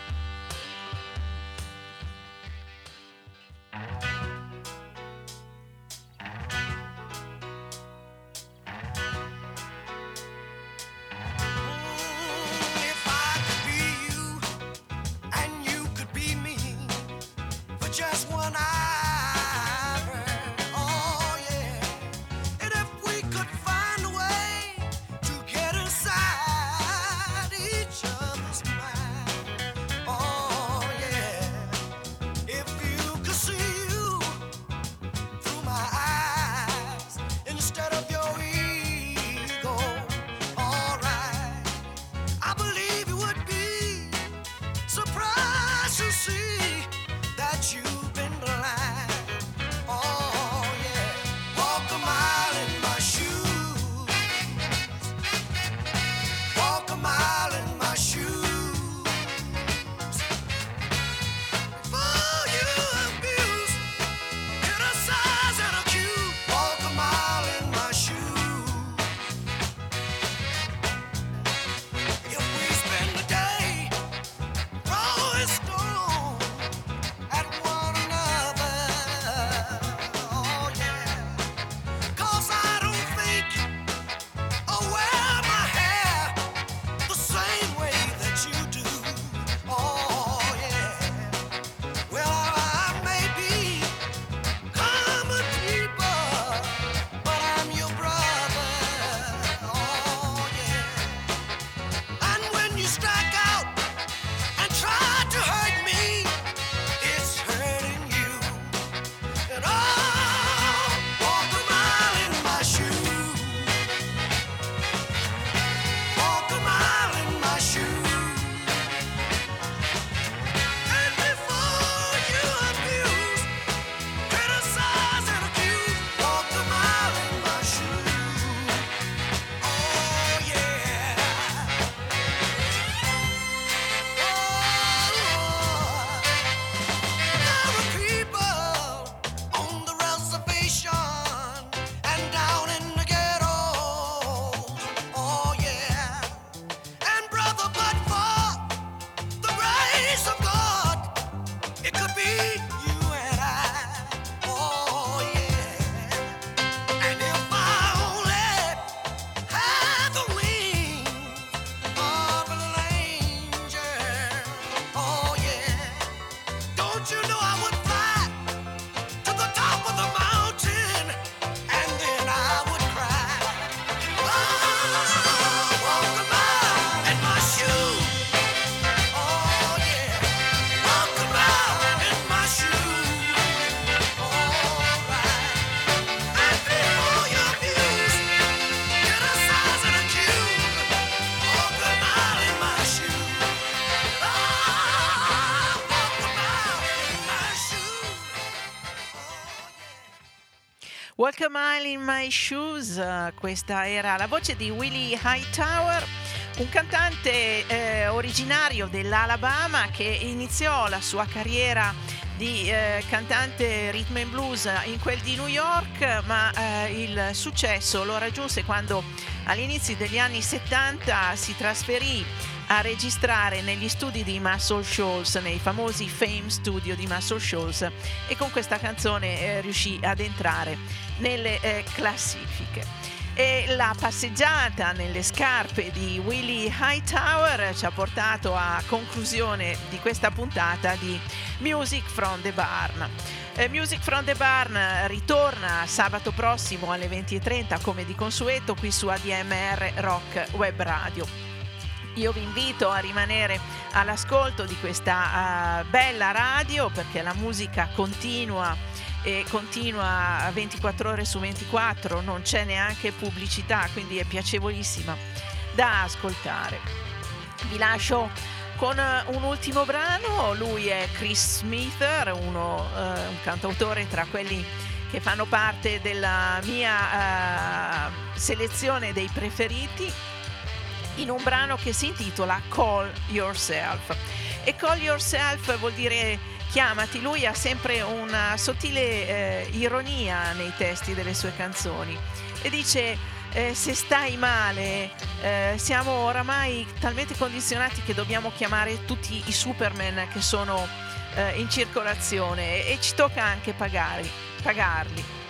Walk a mile in my shoes, questa era la voce di Willie Hightower, un cantante eh, originario dell'Alabama che iniziò la sua carriera di eh, cantante rhythm and blues in quel di New York, ma eh, il successo lo raggiunse quando all'inizio degli anni 70 si trasferì a registrare negli studi di Muscle Shoals, nei famosi Fame Studio di Muscle Shoals e con questa canzone eh, riuscì ad entrare nelle eh, classifiche. E la passeggiata nelle scarpe di Willie Hightower ci ha portato a conclusione di questa puntata di Music from the Barn. Eh, Music from the Barn ritorna sabato prossimo alle 20.30 come di consueto qui su ADMR Rock Web Radio. Io vi invito a rimanere all'ascolto di questa uh, bella radio perché la musica continua e continua 24 ore su 24, non c'è neanche pubblicità, quindi è piacevolissima da ascoltare. Vi lascio con un ultimo brano, lui è Chris Smith, uno, uh, un cantautore tra quelli che fanno parte della mia uh, selezione dei preferiti in un brano che si intitola Call Yourself. E Call Yourself vuol dire chiamati, lui ha sempre una sottile eh, ironia nei testi delle sue canzoni e dice eh, se stai male eh, siamo oramai talmente condizionati che dobbiamo chiamare tutti i Superman che sono eh, in circolazione e, e ci tocca anche pagare, pagarli.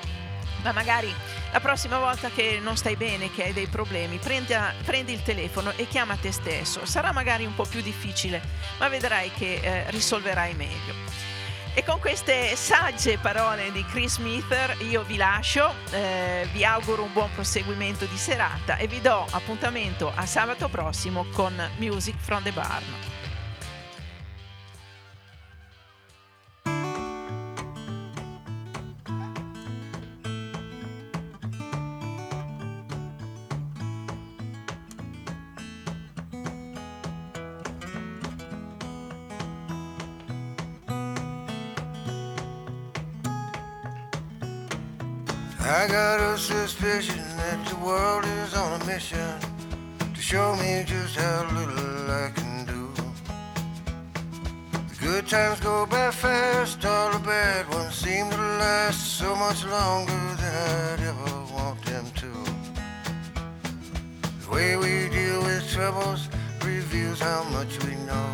Ma magari la prossima volta che non stai bene, che hai dei problemi, prendi, prendi, il telefono e chiama te stesso. Sarà magari un po' più difficile, ma vedrai che eh, risolverai meglio. E con queste sagge parole di Chris Smither io vi lascio, eh, vi auguro un buon proseguimento di serata e vi do appuntamento a sabato prossimo con Music from the Barn. A suspicion that the world is on a mission to show me just how little I can do. The good times go by fast, all the bad ones seem to last so much longer than I'd ever want them to. The way we deal with troubles reveals how much we know.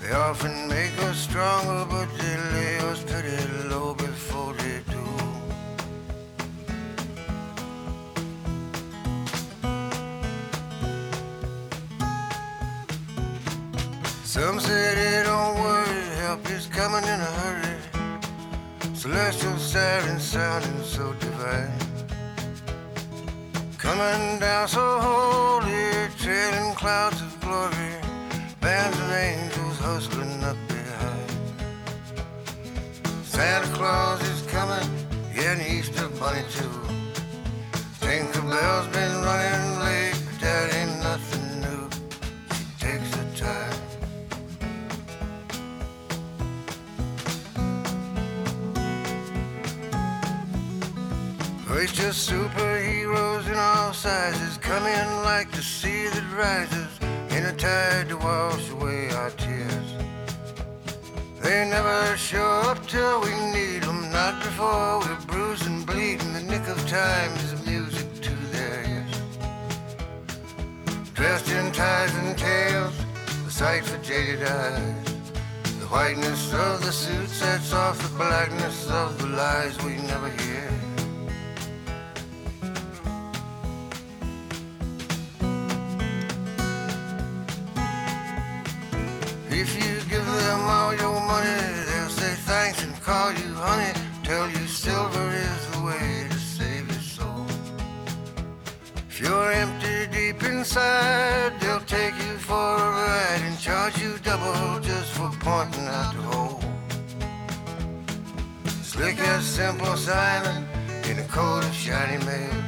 They often make us stronger, but they lay us pretty low Some say they don't worry, help is coming in a hurry. Celestial sirens sounding so divine. Coming down so holy, trailing clouds of glory. Bands of angels hustling up behind. Santa Claus is coming, yeah, and Easter Bunny too. Tinkerbell's been running late, It's just superheroes in all sizes coming like the sea that rises in a tide to wash away our tears. They never show up till we need them, not before we're bruised and bleeding. The nick of time is music to their ears. Dressed in ties and tails, the sight for jaded eyes. The whiteness of the suit sets off the blackness of the lies we never hear. Inside, they'll take you for a ride and charge you double just for pointing out the hole. Slick as simple Simon in a coat of shiny mail.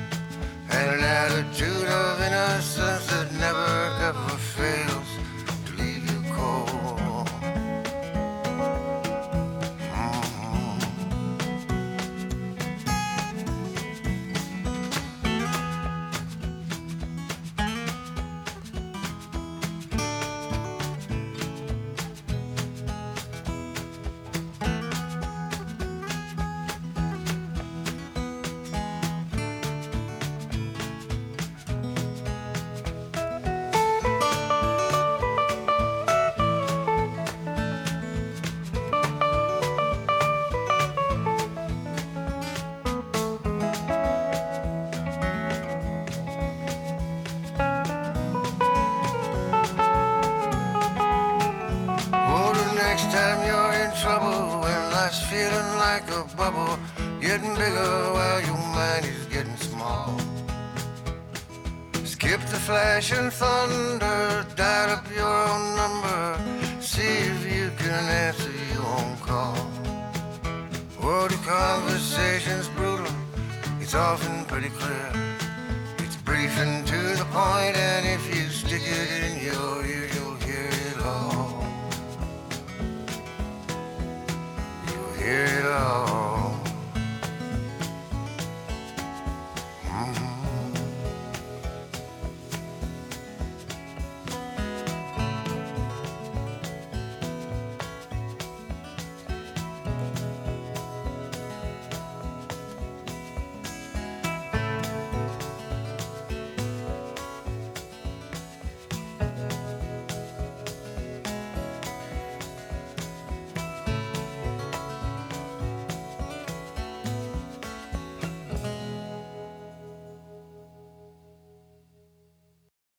And an attitude of innocence that never ever